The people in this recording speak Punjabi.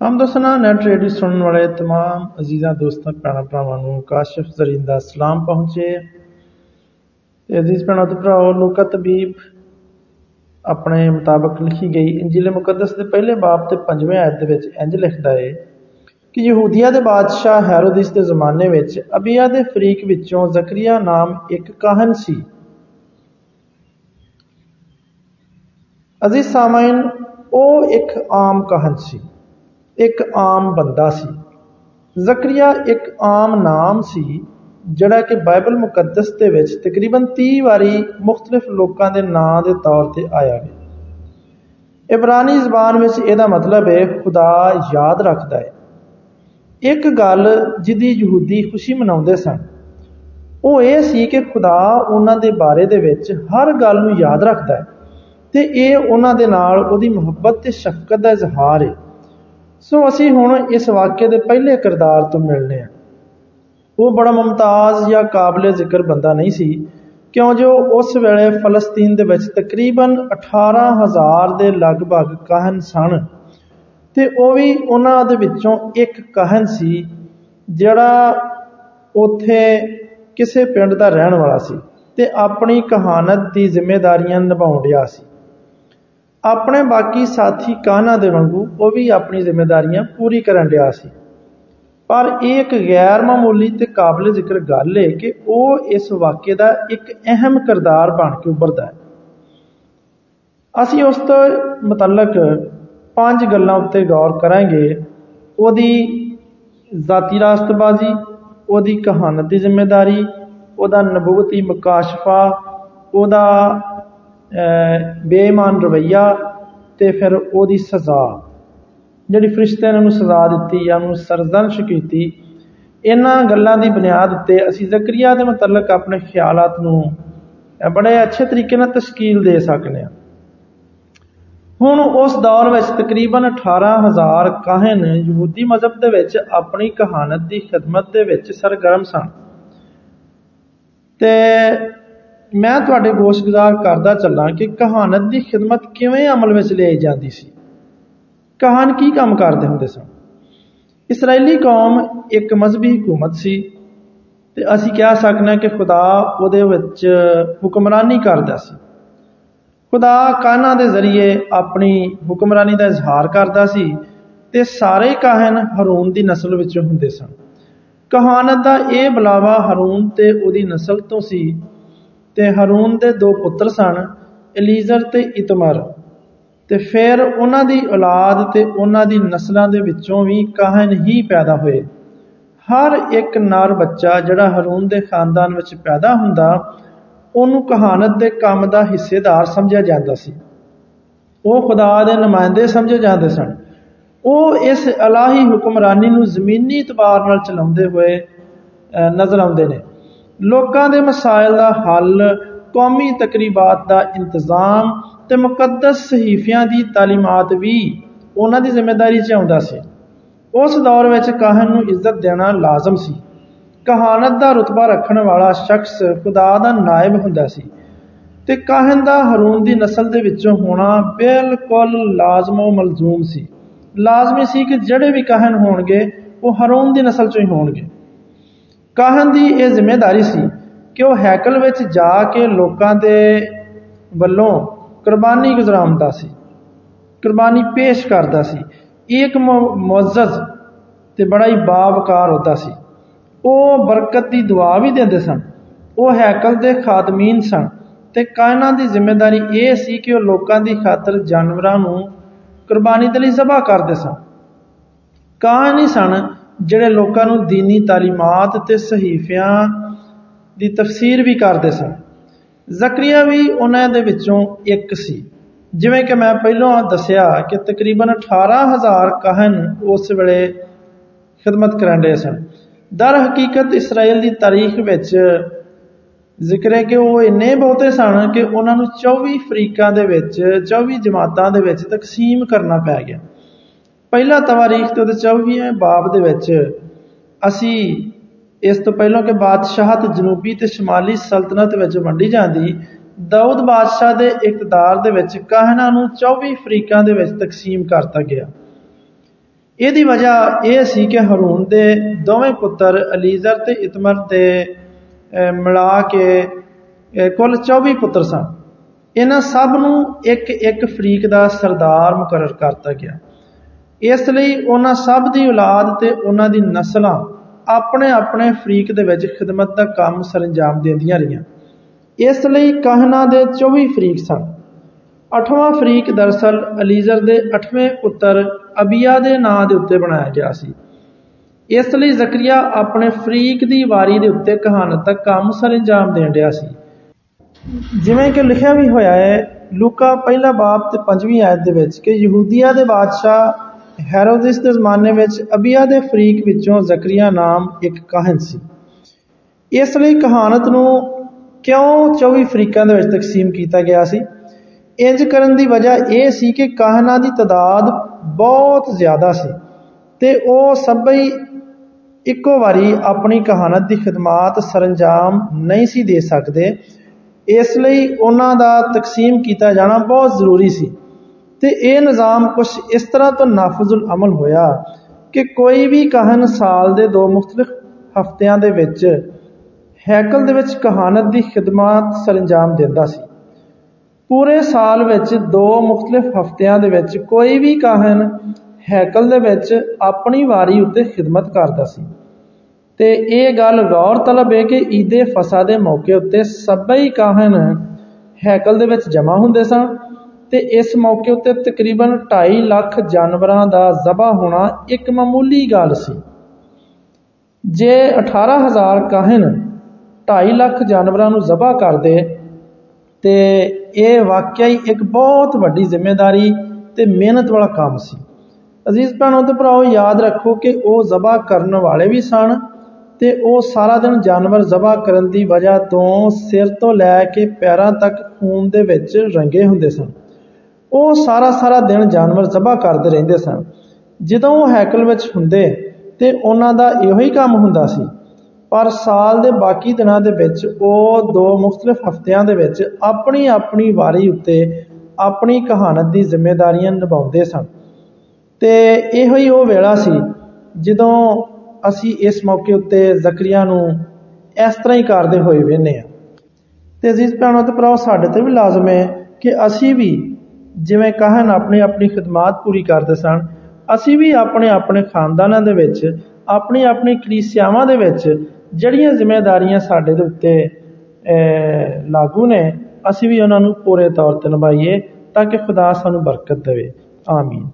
ਹਮ ਦਸਨਾ ਨੈਟ ਰੇਡੀਓ ਸੁਣਨ ਵਾਲੇ तमाम ਅਜ਼ੀਜ਼ਾਂ ਦੋਸਤਾਂ ਭੈਣਾਂ ਭਰਾਵਾਂ ਨੂੰ ਕਾਸ਼ਫ ਜ਼ਰੀਨ ਦਾ ਸਲਾਮ ਪਹੁੰਚੇ ਤੇ ਅਜ਼ੀਜ਼ ਭੈਣਾਂ ਤੇ ਭਰਾਓ ਲੋਕਾ ਤਬੀਬ ਆਪਣੇ ਮੁਤਾਬਕ ਲਿਖੀ ਗਈ ਇੰਜੀਲ ਮੁਕੱਦਸ ਦੇ ਪਹਿਲੇ ਬਾਬ ਤੇ ਪੰਜਵੇਂ ਆਇਤ ਦੇ ਵਿੱਚ ਇੰਜ ਲਿਖਦਾ ਹੈ ਕਿ ਯਹੂਦੀਆ ਦੇ ਬਾਦਸ਼ਾਹ ਹੈਰੋਦਿਸ ਦੇ ਜ਼ਮਾਨੇ ਵਿੱਚ ਅਬੀਆ ਦੇ ਫਰੀਕ ਵਿੱਚੋਂ ਜ਼ਕਰੀਆ ਨਾਮ ਇੱਕ ਕਾਹਨ ਸੀ ਅਜ਼ੀਜ਼ ਸਾਮਾਈਨ ਉਹ ਇੱਕ ਆਮ ਕਾਹਨ ਸੀ ਇੱਕ ਆਮ ਬੰਦਾ ਸੀ। ਜ਼ਕਰੀਆ ਇੱਕ ਆਮ ਨਾਮ ਸੀ, ਜਿਹੜਾ ਕਿ ਬਾਈਬਲ ਮੁਕੱਦਸ ਦੇ ਵਿੱਚ ਤਕਰੀਬਨ 30 ਵਾਰੀ ਮੁxtਲਫ ਲੋਕਾਂ ਦੇ ਨਾਂ ਦੇ ਤੌਰ ਤੇ ਆਇਆ ਹੈ ਇਬਰਾਨੀ ਜ਼ਬਾਨ ਵਿੱਚ ਇਹਦਾ ਮਤਲਬ ਹੈ ਖੁਦਾ ਯਾਦ ਰੱਖਦਾ ਹੈ। ਇੱਕ ਗੱਲ ਜਿਹਦੀ ਯਹੂਦੀ ਖੁਸ਼ੀ ਮਨਾਉਂਦੇ ਸਨ, ਉਹ ਇਹ ਸੀ ਕਿ ਖੁਦਾ ਉਹਨਾਂ ਦੇ ਬਾਰੇ ਦੇ ਵਿੱਚ ਹਰ ਗੱਲ ਨੂੰ ਯਾਦ ਰੱਖਦਾ ਹੈ ਤੇ ਇਹ ਉਹਨਾਂ ਦੇ ਨਾਲ ਉਹਦੀ ਮੁਹੱਬਤ ਤੇ ਸ਼ਫਕਤ ਦਾ ਇਜ਼ਹਾਰ ਹੈ ਸੋ ਅਸੀਂ ਹੁਣ ਇਸ ਵਾਕਿਏ ਦੇ ਪਹਿਲੇ ਕਿਰਦਾਰ ਤੋਂ ਮਿਲਨੇ ਆ ਉਹ ਬੜਾ ਮਮਤਾਜ਼ ਜਾਂ ਕਾਬਲੇ ਜ਼ਿਕਰ ਬੰਦਾ ਨਹੀਂ ਸੀ, ਕਿਉਂ ਜੋ ਉਸ ਵੇਲੇ ਫਲਸਤੀਨ ਦੇ ਵਿੱਚ ਤਕਰੀਬਨ 18000 ਦੇ ਲਗਭਗ ਕਾਹਨ ਸਨ ਤੇ ਉਹ ਵੀ ਉਹਨਾਂ ਦੇ ਵਿੱਚੋਂ ਇੱਕ ਕਾਹਨ ਸੀ ਜਿਹੜਾ ਉਥੇ ਕਿਸੇ ਪਿੰਡ ਦਾ ਰਹਿਣ ਵਾਲਾ ਸੀ ਤੇ ਆਪਣੀ ਕਹਾਣਤ ਦੀ ਜ਼ਿੰਮੇਵਾਰੀਆਂ ਨਿਭਾਉਣ ਰਿਹਾ ਸੀ। ਆਪਣੇ ਬਾਕੀ ਸਾਥੀ ਕਾਹਨਾ ਦੇ ਵਾਂਗੂ ਉਹ ਵੀ ਆਪਣੀ ਜ਼ਿੰਮੇਵਾਰੀਆਂ ਪੂਰੀ ਕਰਨ ਰਿਹਾ ਸੀ। ਪਰ ਇਹ ਇੱਕ ਗੈਰ ਮਾਮੂਲੀ ਤੇ ਕਾਬਲੇ ਜ਼ਿਕਰ ਗੱਲ ਹੈ ਕਿ ਉਹ ਇਸ ਵਾਕਿਏ ਦਾ ਇੱਕ ਅਹਿਮ ਕਿਰਦਾਰ ਬਣ ਕੇ ਉੱਭਰਦਾ ਹੈ। ਅਸੀਂ ਉਸ ਤੋਂ ਮੁਤਲਕ ਪੰਜ ਗੱਲਾਂ ਉੱਤੇ ਗੌਰ ਕਰਾਂਗੇ। ਉਹਦੀ ਜ਼ਾਤੀ ਰਾਸਤਬਾਜ਼ੀ, ਉਹਦੀ ਕਹਾਣਤ ਦੀ ਜ਼ਿੰਮੇਵਾਰੀ, ਉਹਦਾ ਨਬੂਵਤੀ ਮਕਾਸ਼ਫਾ, ਉਹਦਾ ਬੇਈਮਾਨ ਰਵਈਆ ਤੇ ਫਿਰ ਉਹਦੀ ਸਜ਼ਾ। ਜਿਹੜੀ ਫਰਿਸ਼ਤਿਆਂ ਨੇ ਉਹਨੂੰ ਸਜ਼ਾ ਦਿੱਤੀ ਜਾਂ ਉਹਨੂੰ ਸਰਜ਼ਨਸ਼ ਕੀਤੀ, ਇਹਨਾਂ ਗੱਲਾਂ ਦੀ ਬੁਨਿਆਦ ਉੱਤੇ ਅਸੀਂ ਜ਼ਕਰੀਆ ਦੇ ਮੁਤਲਕ ਆਪਣੇ ਖਿਆਲਾਤ ਨੂੰ ਬੜੇ ਅੱਛੇ ਤਰੀਕੇ ਨਾਲ ਤਸ਼ਕੀਲ ਦੇ ਸਕਨੇ ਆ ਹੁਣ ਉਸ ਦੌਰ ਵਿੱਚ ਤਕਰੀਬਨ 18000 ਕਾਹਨ ਯਹੂਦੀ ਮਜ਼ਹਬ ਦੇ ਵਿੱਚ ਆਪਣੀ ਕਹਾਣਤ ਦੀ ਖidmat ਦੇ ਵਿੱਚ ਸਰਗਰਮ ਸਨ। ਤੇ ਮੈਂ ਤੁਹਾਡੇ ਗੋਸ਼ਗੁਜ਼ਾਰ ਕਰਦਾ ਚੱਲਾਂ ਕਿ ਕਹਾਣਤ ਦੀ ਖਿਦਮਤ ਕਿਵੇਂ ਅਮਲ ਵਿੱਚ ਲਈ ਜਾਂਦੀ ਸੀ? ਕਹਾਣ ਕੀ ਕੰਮ ਕਰਦੇ ਹੁੰਦੇ ਸਨ? ਇਸرائیਲੀ ਕੌਮ ਇੱਕ ਮذਹਬੀ ਹਕੂਮਤ ਸੀ ਤੇ ਅਸੀਂ ਕਹਿ ਸਕਨੇ ਕਿ ਖੁਦਾ ਉਹਦੇ ਵਿੱਚ ਹੁਕਮਰਾਨੀ ਕਰਦਾ ਸੀ। ਖੁਦਾ ਕਾਹਨਾਂ ਦੇ ਜ਼ਰੀਏ ਆਪਣੀ ਹੁਕਮਰਾਨੀ ਦਾ ਇਜ਼ਹਾਰ ਕਰਦਾ ਸੀ ਤੇ ਸਾਰੇ ਕਾਹਨ ਹਰੂਨ ਦੀ نسل ਵਿੱਚੋਂ ਹੁੰਦੇ ਸਨ। ਕਹਾਣਤ ਦਾ ਇਹ ਬਲਾਵਾ ਹਰੂਨ ਤੇ ਉਹਦੀ نسل ਤੋਂ ਸੀ ਤੇ ਹਰੂਨ ਦੇ ਦੋ ਪੁੱਤਰ ਸਨ ਅਲੀਜ਼ਰ ਤੇ ਇਤਮਰ। ਤੇ ਫਿਰ ਉਹਨਾਂ ਦੀ ਔਲਾਦ ਤੇ ਉਹਨਾਂ ਦੀ ਨਸਲਾਂ ਦੇ ਵਿੱਚੋਂ ਵੀ ਕਾਹਨ ਹੀ ਪੈਦਾ ਹੋਏ। ਹਰ ਇੱਕ ਨਰ ਬੱਚਾ ਜਿਹੜਾ ਹਰੂਨ ਦੇ ਖਾਨਦਾਨ ਵਿੱਚ ਪੈਦਾ ਹੁੰਦਾ, ਉਹਨੂੰ ਕਹਾਣਤ ਦੇ ਕੰਮ ਦਾ ਹਿੱਸੇਦਾਰ ਸਮਝਿਆ ਜਾਂਦਾ ਸੀ। ਉਹ ਖੁਦਾ ਦੇ ਨੁਮਾਇੰਦੇ ਸਮਝੇ ਜਾਂਦੇ ਸਨ। ਉਹ ਇਸ ਇਲਾਹੀ ਹੁਕਮਰਾਨੀ ਨੂੰ ਜ਼ਮੀਨੀ ਇਤਬਾਰ ਨਾਲ ਚਲਾਉਂਦੇ ਹੋਏ ਨਜ਼ਰ ਆਉਂਦੇ ਨੇ। ਲੋਕਾਂ ਦੇ ਮਸਾਇਲ ਦਾ ਹੱਲ, ਕੌਮੀ ਤਕਰੀਬਾਤ ਦਾ ਇੰਤਜ਼ਾਮ ਤੇ ਮੁਕੱਦਸ ਸਹੀਫਿਆਂ ਦੀ ਤਾਲੀਮਾਤ ਵੀ ਉਹਨਾਂ ਦੀ ਜ਼ਿੰਮੇਵਾਰੀ 'ਚ ਆਉਂਦਾ ਸੀ। ਉਸ ਦੌਰ ਵਿੱਚ ਕਾਹਨ ਨੂੰ ਇੱਜ਼ਤ ਦੇਣਾ ਲਾਜ਼ਮ ਸੀ। ਕਹਾਣਤ ਦਾ ਰਤਬਾ ਰੱਖਣ ਵਾਲਾ ਸ਼ਖਸ ਖੁਦਾ ਦਾ ਨਾਇਬ ਹੁੰਦਾ ਸੀ ਤੇ ਕਾਹਨ ਦਾ ਹਰੂਨ ਦੀ ਨਸਲ ਦੇ ਵਿੱਚੋਂ ਹੋਣਾ ਬਿਲਕੁਲ ਲਾਜ਼ਮੋ ਮਲਜ਼ੂਮ ਸੀ। ਲਾਜ਼ਮੀ ਸੀ ਕਿ ਜਿਹੜੇ ਵੀ ਕਾਹਨ ਹੋਣਗੇ, ਉਹ ਹਰੂਨ ਦੀ ਨਸਲ ਚੋਂ ਹੀ ਹੋਣਗੇ। ਕਾਹਨ ਦੀ ਇਹ ਜ਼ਿੰਮੇਵਾਰੀ ਸੀ ਕਿ ਉਹ ਹੈਕਲ ਵਿੱਚ ਜਾ ਕੇ ਲੋਕਾਂ ਦੇ ਵੱਲੋਂ ਕੁਰਬਾਨੀ ਗੁਜ਼ਰਾਉਂਦਾ ਸੀ, ਕੁਰਬਾਨੀ ਪੇਸ਼ ਕਰਦਾ ਸੀ। ਇੱਕ ਮੁਅੱਜ਼ਜ਼ ਤੇ ਬੜਾ ਹੀ ਬਾਵਕਾਰ ਹੁੰਦਾ ਸੀ। ਉਹ ਬਰਕਤ ਦੀ ਦੁਆ ਵੀ ਦਿੰਦੇ ਸਨ। ਉਹ ਹੈਕਲ ਦੇ ਖਾਦਮੀਨ ਸਨ ਤੇ ਕਾਇਨਾਂ ਦੀ ਜ਼ਿੰਮੇਵਾਰੀ ਇਹ ਸੀ ਕਿ ਉਹ ਲੋਕਾਂ ਦੀ ਖਾਤਰ ਜਾਨਵਰਾਂ ਨੂੰ ਕੁਰਬਾਨੀ ਦੇ ਲਈ ਜ਼ਬਾ ਕਰਦੇ ਸਨ। ਕਾਇਨ ਹੀ ਸਨ ਜਿਹੜੇ ਲੋਕਾਂ ਨੂੰ دینی ਤਾਲੀਮਾਤ ਤੇ ਸਹੀਫਿਆਂ ਦੀ ਤਫਸੀਰ ਵੀ ਕਰਦੇ ਸਨ ਜ਼ਕਰੀਆ ਵੀ ਉਹਨਾਂ ਦੇ ਵਿੱਚੋਂ ਇੱਕ ਸੀ ਜਿਵੇਂ ਕਿ ਮੈਂ ਪਹਿਲਾਂ ਦੱਸਿਆ ਕਿ ਤਕਰੀਬਨ 18000 ਕਾਹਨ ਉਸ ਵੇਲੇ ਖidmat ਕਰਨ ਦੇ ਸਨ ਦਰ ਹਕੀਕਤ ਇਸਰਾਇਲ ਦੀ ਤਾਰੀਖ ਵਿੱਚ ਜ਼ਿਕਰ ਹੈ ਕਿ ਉਹ ਇੰਨੇ ਬਹੁਤੇ ਸਨ ਕਿ ਉਹਨਾਂ ਨੂੰ 24 ਫਰੀਕਾਂ ਦੇ ਵਿੱਚ 24 ਜਮਾਤਾਂ ਦੇ ਵਿੱਚ ਤਕਸੀਮ ਕਰਨਾ ਪੈ ਗਿਆ ਪਹਿਲਾ ਤਵਾਰੀਖ ਤੇ ਉਹਦੇ 24ਵੇਂ ਬਾਬ ਦੇ ਵਿੱਚ ਅਸੀਂ ਇਸ ਤੋਂ ਪਹਿਲਾਂ ਕਿ ਬਾਦਸ਼ਾਹਤ ਜਨੂਬੀ ਤੇ ਸ਼ਮਾਲੀ ਸਲਤਨਤ ਵਿੱਚ ਵੰਡੀ ਜਾਂਦੀ, ਦਾਊਦ ਬਾਦਸ਼ਾਹ ਦੇ ਇਕਤਦਾਰ ਦੇ ਵਿੱਚ ਕਾਹਨਾਂ ਨੂੰ 24 ਫਰੀਕਾਂ ਦੇ ਵਿੱਚ ਤਕਸੀਮ ਕਰਤਾ ਗਿਆ। ਇਹਦੀ ਵਜ੍ਹਾ ਇਹ ਸੀ ਕਿ ਹਰੂਨ ਦੇ ਦੋਵੇਂ ਪੁੱਤਰ ਅਲੀਜ਼ਰ ਤੇ ਇਤਮਰ ਦੇ ਮਿਲਾ ਕੇ ਕੁੱਲ 24 ਪੁੱਤਰ ਸਨ। ਇਹਨਾਂ ਸਭ ਨੂੰ ਇੱਕ ਇੱਕ ਫਰੀਕ ਦਾ ਸਰਦਾਰ ਮੁਕਰਰ ਕਰਤਾ ਗਿਆ। ਇਸ ਲਈ ਉਹਨਾਂ ਸਭ ਦੀ ਔਲਾਦ ਤੇ ਉਹਨਾਂ ਦੀ ਨਸਲਾਂ ਆਪਣੇ ਆਪਣੇ ਫਰੀਕ ਦੇ ਵਿੱਚ ਖਿਦਮਤ ਦਾ ਕੰਮ ਸਰੰਜਾਮ ਦਿੰਦੀਆਂ ਰਹੀਆਂ। ਇਸ ਲਈ ਕਹਨਾ ਦੇ 24 ਫਰੀਕ ਸਨ। ਅਠਵਾਂ ਫਰੀਕ ਦਰਸਲ ਅਲੀਜ਼ਰ ਦੇ 8ਵੇਂ ਪੁੱਤਰ ਅਬੀਆ ਦੇ ਨਾਂ ਦੇ ਉੱਤੇ ਬਣਾਇਆ ਗਿਆ ਸੀ। ਇਸ ਲਈ ਜ਼ਕਰੀਆ ਆਪਣੇ ਫਰੀਕ ਦੀ ਵਾਰੀ ਦੇ ਉੱਤੇ ਕਹਾਣਤ ਦਾ ਕੰਮ ਸਰੰਜਾਮ ਦੇਣ ਰਿਹਾ ਸੀ। ਜਿਵੇਂ ਕਿ ਲਿਖਿਆ ਵੀ ਹੋਇਆ ਹੈ, ਲੂਕਾ ਪਹਿਲਾ ਬਾਬ ਤੇ 5ਵੀਂ ਆਇਤ ਦੇ ਵਿੱਚ ਕਿ ਯਹੂਦੀਆ ਦੇ ਬਾਦਸ਼ਾਹ ਹੈਰੋਦਿਸ ਦੇ ਜ਼ਮਾਨੇ ਵਿੱਚ ਅਬੀਆ ਦੇ ਫਰੀਕ ਵਿੱਚੋਂ ਜ਼ਕਰੀਆ ਨਾਮ ਇੱਕ ਕਾਹਨ ਸੀ। ਇਸ ਲਈ ਕਹਾਣਤ ਨੂੰ ਕਿਉਂ 24 ਫਰੀਕਾਂ ਦੇ ਵਿੱਚ ਤਕਸੀਮ ਕੀਤਾ ਗਿਆ ਸੀ? ਇੰਜ ਕਰਨ ਦੀ ਵਜ੍ਹਾ ਇਹ ਸੀ ਕਿ ਕਾਹਨਾਂ ਦੀ ਤਦਾਦ ਬਹੁਤ ਜ਼ਿਆਦਾ ਸੀ ਤੇ ਉਹ ਸਭਈ ਇੱਕੋ ਵਾਰੀ ਆਪਣੀ ਕਹਾਣਤ ਦੀ ਖਿਦਮਤ ਸਰੰਜਾਮ ਨਹੀਂ ਸੀ ਦੇ ਸਕਦੇ। ਇਸ ਲਈ ਉਹਨਾਂ ਦਾ ਤਕਸੀਮ ਕੀਤਾ ਜਾਣਾ ਬਹੁਤ ਜ਼ਰੂਰੀ ਸੀ। ਤੇ ਇਹ ਨਿਜ਼ਾਮ ਕੁਝ ਇਸ ਤਰ੍ਹਾਂ ਤੋਂ ਨਾਫਜ਼ੁਲ ਅਮਲ ਹੋਇਆ ਕਿ ਕੋਈ ਵੀ ਕਹਾਣ ਸਾਲ ਦੇ ਦੋ ਮੁxtਲਫ ਹਫ਼ਤਿਆਂ ਦੇ ਵਿੱਚ ਹੈਕਲ ਦੇ ਵਿੱਚ ਕਹਾਣਤ ਦੀ ਖਿਦਮਤ ਸਰੰਜਾਮ ਦਿੰਦਾ ਸੀ। ਪੂਰੇ ਸਾਲ ਵਿੱਚ ਦੋ ਮੁxtਲਫ ਹਫ਼ਤਿਆਂ ਦੇ ਵਿੱਚ ਕੋਈ ਵੀ ਕਾਹਨ ਹੈਕਲ ਦੇ ਵਿੱਚ ਆਪਣੀ ਵਾਰੀ ਉੱਤੇ ਖਿਦਮਤ ਕਰਦਾ ਸੀ। ਤੇ ਇਹ ਗੱਲ ਗੌਰ ਤਲਬ ਹੈ ਕਿ ਈਦੇ ਫਸਾ ਦੇ ਮੌਕੇ ਉੱਤੇ ਸਭਈ ਕਾਹਨ ਹੈਕਲ ਦੇ ਵਿੱਚ ਜਮ੍ਹਾਂ ਹੁੰਦੇ ਸਨ ਤੇ ਇਸ ਮੌਕੇ ਉੱਤੇ ਤਕਰੀਬਨ 2.5 ਲੱਖ ਜਾਨਵਰਾਂ ਦਾ ਜ਼ਬਾ ਹੋਣਾ ਇੱਕ ਮਾਮੂਲੀ ਗੱਲ ਸੀ। ਜੇ 18000 ਕਾਹਨ 2.5 ਲੱਖ ਜਾਨਵਰਾਂ ਨੂੰ ਜ਼ਬਾ ਕਰਦੇ ਤੇ ਇਹ ਵਾਕਿਆ ਹੀ ਇੱਕ ਬਹੁਤ ਵੱਡੀ ਜ਼ਿੰਮੇਵਾਰੀ ਤੇ ਮਿਹਨਤ ਵਾਲਾ ਕੰਮ ਸੀ। ਅਜ਼ੀਜ਼ ਭੈਣੋ ਤੇ ਭਰਾਓ, ਯਾਦ ਰੱਖੋ ਕਿ ਉਹ ਜ਼ਬਾ ਕਰਨ ਵਾਲੇ ਵੀ ਸਨ ਤੇ ਉਹ ਸਾਰਾ ਦਿਨ ਜਾਨਵਰ ਜ਼ਬਾ ਕਰਨ ਦੀ ਵਜ੍ਹਾ ਤੋਂ ਸਿਰ ਤੋਂ ਲੈ ਕੇ ਪੈਰਾਂ ਤੱਕ ਖੂਨ ਦੇ ਵਿੱਚ ਰੰਗੇ ਹੁੰਦੇ ਸਨ। ਉਹ ਸਾਰਾ ਸਾਰਾ ਦਿਨ ਜਾਨਵਰ ਜ਼ਬਾ ਕਰਦੇ ਰਹਿੰਦੇ ਸਨ। ਜਦੋਂ ਉਹ ਹੈਕਲ ਵਿੱਚ ਹੁੰਦੇ ਤੇ ਉਹਨਾਂ ਦਾ ਇਹੋ ਹੀ ਕੰਮ ਹੁੰਦਾ ਸੀ। ਪਰ ਸਾਲ ਦੇ ਬਾਕੀ ਦਿਨਾਂ ਦੇ ਵਿੱਚ ਉਹ ਦੋ ਮੁxtਲਫ ਹਫ਼ਤਿਆਂ ਦੇ ਵਿੱਚ ਆਪਣੀ ਆਪਣੀ ਵਾਰੀ ਉੱਤੇ ਆਪਣੀ ਕਹਾਣਤ ਦੀ ਜ਼ਿੰਮੇਵਾਰੀਆਂ ਨਿਭਾਉਂਦੇ ਸਨ। ਤੇ ਇਹੋ ਹੀ ਉਹ ਵੇਲਾ ਸੀ ਜਦੋਂ ਅਸੀਂ ਇਸ ਮੌਕੇ ਉੱਤੇ ਜ਼ਕਰੀਆ ਨੂੰ ਇਸ ਤਰ੍ਹਾਂ ਹੀ ਕਰਦੇ ਹੋਏ ਵੇਨੇ ਆ ਤੇ ਅਜ਼ੀਜ਼ ਭੈਣੋ ਤੇ ਭਰਾਓ, ਸਾਡੇ ਤੇ ਵੀ ਲਾਜ਼ਮ ਹੈ ਕਿ ਅਸੀਂ ਵੀ ਜਿਵੇਂ ਕਹਨ ਆਪਣੀ ਆਪਣੀ ਖਿਦਮਤ ਪੂਰੀ ਕਰਦੇ ਸਨ, ਅਸੀਂ ਵੀ ਆਪਣੇ ਆਪਣੇ ਖਾਨਦਾਨਾਂ ਦੇ ਵਿੱਚ, ਆਪਣੀ ਆਪਣੀ ਕਲੀਸਿਆਵਾਂ ਦੇ ਵਿੱਚ ਜਿਹੜੀਆਂ ਜ਼ਿੰਮੇਵਾਰੀਆਂ ਸਾਡੇ ਦੇ ਉੱਤੇ ਲਾਗੂ ਨੇ, ਅਸੀਂ ਵੀ ਉਹਨਾਂ ਨੂੰ ਪੂਰੇ ਤੌਰ ਤੇ ਨਿਭਾਈਏ ਤਾਂ ਕਿ ਖੁਦਾ ਸਾਨੂੰ ਬਰਕਤ ਦੇਵੇ। ਆਮੀਨ।